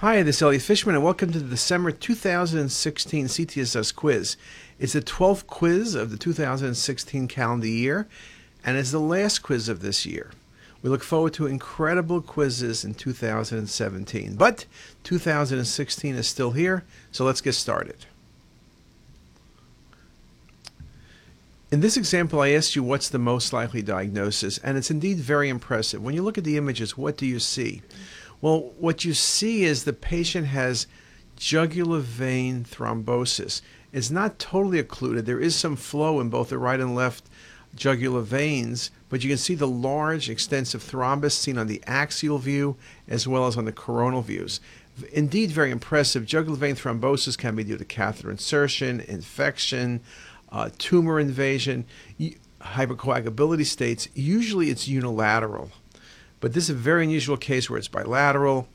Hi, this is Elliot Fishman, and welcome to the December 2016 CTisus quiz. It's the 12th quiz of the 2016 calendar year, and it's the last quiz of this year. We look forward to incredible quizzes in 2017, but 2016 is still here, so let's get started. In this example, I asked you what's the most likely diagnosis, and it's indeed very impressive. When you look at the images, what do you see? Well, what you see is the patient has jugular vein thrombosis. It's not totally occluded. There is some flow in both the right and left jugular veins, but you can see the large, extensive thrombus seen on the axial view as well as on the coronal views. Indeed, very impressive. Jugular vein thrombosis can be due to catheter insertion, infection, uh, tumor invasion, hypercoagulability states. Usually it's unilateral. But this is a very unusual case where it's bilateral.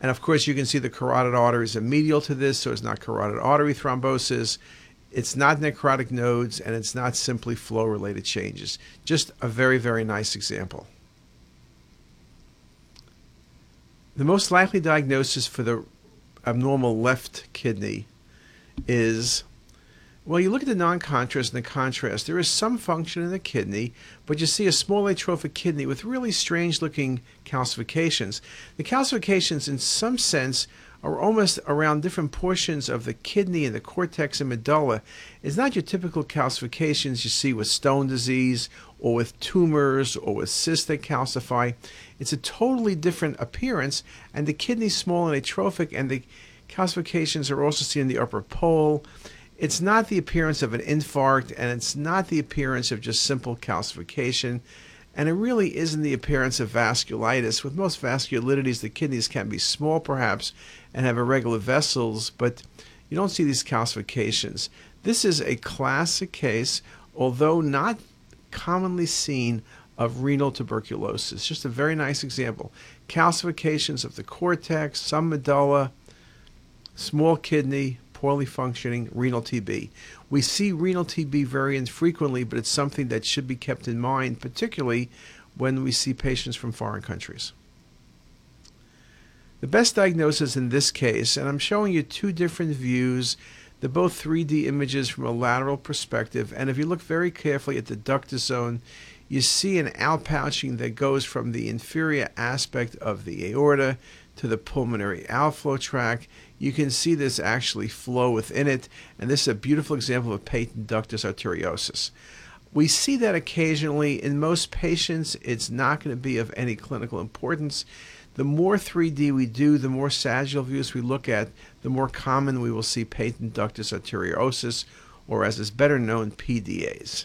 And of course, you can see the carotid arteries are medial to this, so it's not carotid artery thrombosis. It's not necrotic nodes, and it's not simply flow related changes. Just a very, very nice example. The most likely diagnosis for the abnormal left kidney is well, you look at the non-contrast and the contrast. There is some function in the kidney, but you see a small atrophic kidney with really strange-looking calcifications. The calcifications, in some sense, are almost around different portions of the kidney and the cortex and medulla. It's not your typical calcifications you see with stone disease or with tumors or with cysts that calcify. It's a totally different appearance, and the kidney's small and atrophic, and the calcifications are also seen in the upper pole it's not the appearance of an infarct and it's not the appearance of just simple calcification. And it really isn't the appearance of vasculitis. With most vasculitides, the kidneys can be small perhaps and have irregular vessels, but you don't see these calcifications. This is a classic case, although not commonly seen, of renal tuberculosis. Just a very nice example. Calcifications of the cortex, some medulla, small kidney, poorly functioning renal TB. We see renal TB variants frequently, but it's something that should be kept in mind, particularly when we see patients from foreign countries. The best diagnosis in this case, and I'm showing you two different views, they're both 3D images from a lateral perspective, and if you look very carefully at the ductus zone, you see an outpouching that goes from the inferior aspect of the aorta to the pulmonary outflow tract you can see this actually flow within it, and this is a beautiful example of patent ductus arteriosus. We see that occasionally. In most patients, it's not going to be of any clinical importance. The more 3D we do, the more sagittal views we look at, the more common we will see patent ductus arteriosus, or as is better known, PDAs.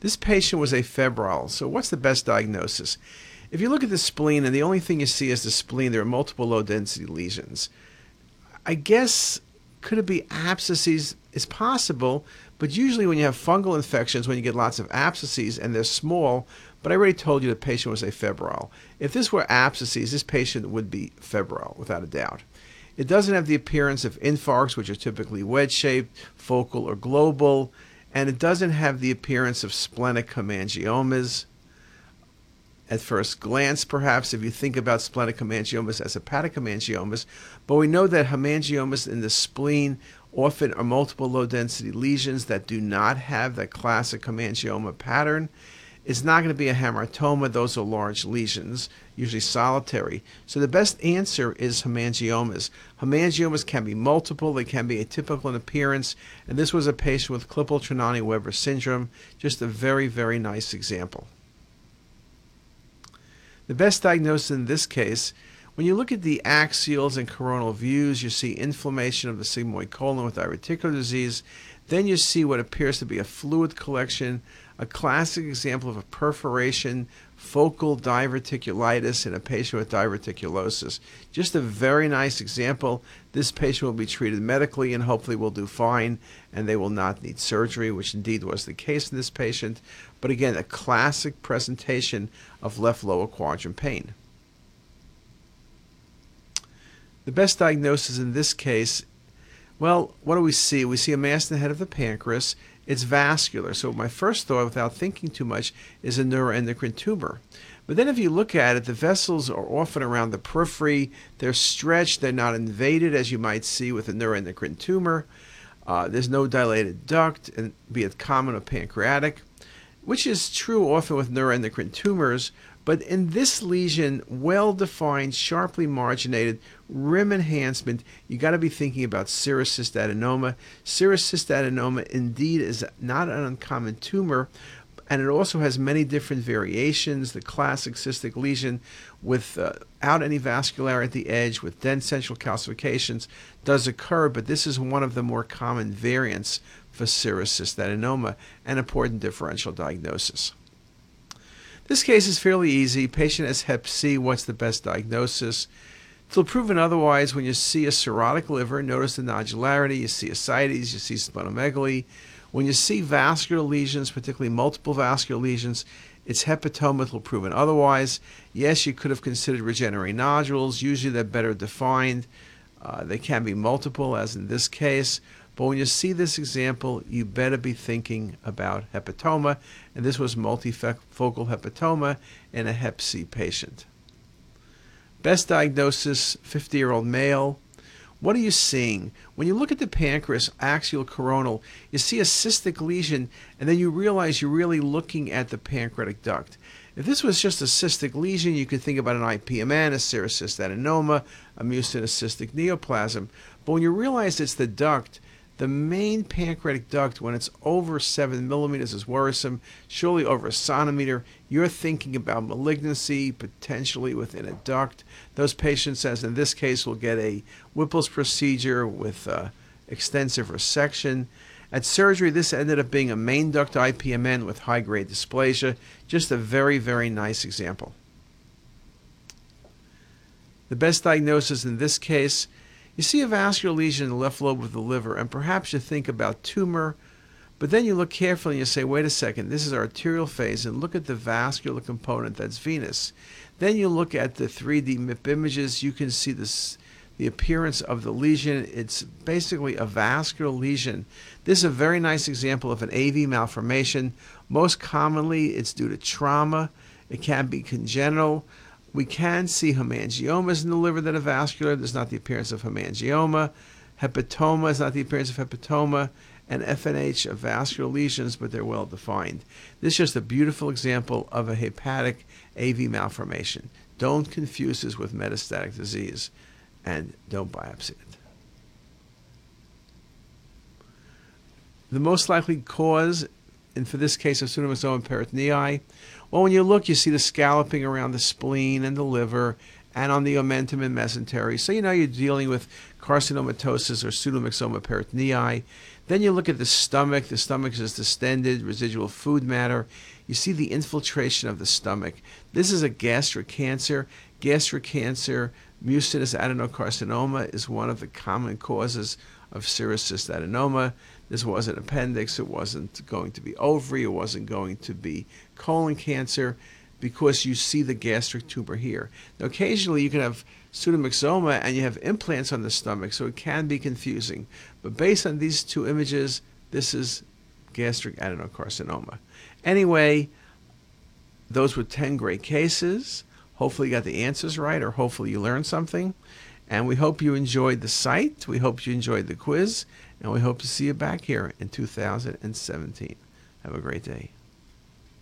This patient was afebrile, so what's the best diagnosis? If you look at the spleen and the only thing you see is the spleen, there are multiple low density lesions. I guess could it be abscesses? Is possible, but usually when you have fungal infections, when you get lots of abscesses and they're small, but I already told you the patient was afebrile. If this were abscesses, this patient would be febrile without a doubt. It doesn't have the appearance of infarcts, which are typically wedge shaped, focal, or global, and it doesn't have the appearance of splenic hemangiomas at first glance, perhaps, if you think about splenic hemangiomas as hepatic hemangiomas, but we know that hemangiomas in the spleen often are multiple low density lesions that do not have that classic hemangioma pattern. It's not going to be a hamartoma, those are large lesions, usually solitary. So the best answer is hemangiomas. Hemangiomas can be multiple, they can be atypical in appearance, and this was a patient with Klippel-Trenaunay-Weber syndrome, just a very, very nice example. The best diagnosis in this case, when you look at the axials and coronal views, you see inflammation of the sigmoid colon with diverticular disease. Then you see what appears to be a fluid collection, a classic example of a perforation, focal diverticulitis in a patient with diverticulosis. Just a very nice example. This patient will be treated medically and hopefully will do fine and they will not need surgery, which indeed was the case in this patient. But again, a classic presentation of left lower quadrant pain. The best diagnosis in this case, well, what do we see? We see a mass in the head of the pancreas. It's vascular. So my first thought, without thinking too much, is a neuroendocrine tumor. But then if you look at it, the vessels are often around the periphery. They're stretched. They're not invaded, as you might see with a neuroendocrine tumor. Uh, there's no dilated duct, and be it common or pancreatic, which is true often with neuroendocrine tumors. But in this lesion, well defined, sharply marginated rim enhancement, you got to be thinking about serous cystadenoma. Serous cystadenoma indeed is not an uncommon tumor, and it also has many different variations. The classic cystic lesion without uh, any vascularity at the edge with dense central calcifications does occur, but this is one of the more common variants for serous cystadenoma, an important differential diagnosis. This case is fairly easy. Patient has hep C. What's the best diagnosis? Till proven otherwise, when you see a cirrhotic liver, notice the nodularity, you see ascites, you see splenomegaly. When you see vascular lesions, particularly multiple vascular lesions, it's hepatoma till proven otherwise. Yes, you could have considered regenerate nodules. Usually they're better defined. Uh, they can be multiple, as in this case. But when you see this example, you better be thinking about hepatoma. And this was multifocal hepatoma in a hep C patient. Best diagnosis 50 year old male. What are you seeing? When you look at the pancreas, axial coronal, you see a cystic lesion, and then you realize you're really looking at the pancreatic duct. If this was just a cystic lesion, you could think about an IPMN, a serous cystadenoma, a mucinous cystic neoplasm. But when you realize it's the duct, the main pancreatic duct, when it's over 7 millimeters, is worrisome. Surely over a centimeter, you're thinking about malignancy potentially within a duct. Those patients, as in this case, will get a Whipple's procedure with uh, extensive resection. At surgery, this ended up being a main duct IPMN with high grade dysplasia. Just a very, very nice example. The best diagnosis in this case you see a vascular lesion in the left lobe of the liver, and perhaps you think about tumor, but then you look carefully and you say, wait a second, this is arterial phase, and look at the vascular component that's venous. Then you look at the 3D MIP images, you can see this, the appearance of the lesion. It's basically a vascular lesion. This is a very nice example of an AV malformation. Most commonly, it's due to trauma. It can be congenital. We can see hemangiomas in the liver that are vascular. There's not the appearance of hemangioma. Hepatoma is not the appearance of hepatoma. And FNH of vascular lesions, but they're well defined. This is just a beautiful example of a hepatic AV malformation. Don't confuse this with metastatic disease and don't biopsy it. The most likely cause, and for this case of pseudomyxoma peritonei, well, when you look, you see the scalloping around the spleen and the liver and on the omentum and mesentery. So you know you're dealing with carcinomatosis or pseudomyxoma peritonei. Then you look at the stomach. The stomach is distended, residual food matter. You see the infiltration of the stomach. This is a gastric cancer. Gastric cancer, mucinous adenocarcinoma, is one of the common causes of serous cystadenoma. This wasn't appendix, it wasn't going to be ovary, it wasn't going to be colon cancer because you see the gastric tumor here. Now, occasionally you can have pseudomyxoma and you have implants on the stomach, so it can be confusing. But based on these two images, this is gastric adenocarcinoma. Anyway, those were 10 great cases. Hopefully, you got the answers right, or hopefully, you learned something. And we hope you enjoyed the site. We hope you enjoyed the quiz. And we hope to see you back here in 2017. Have a great day.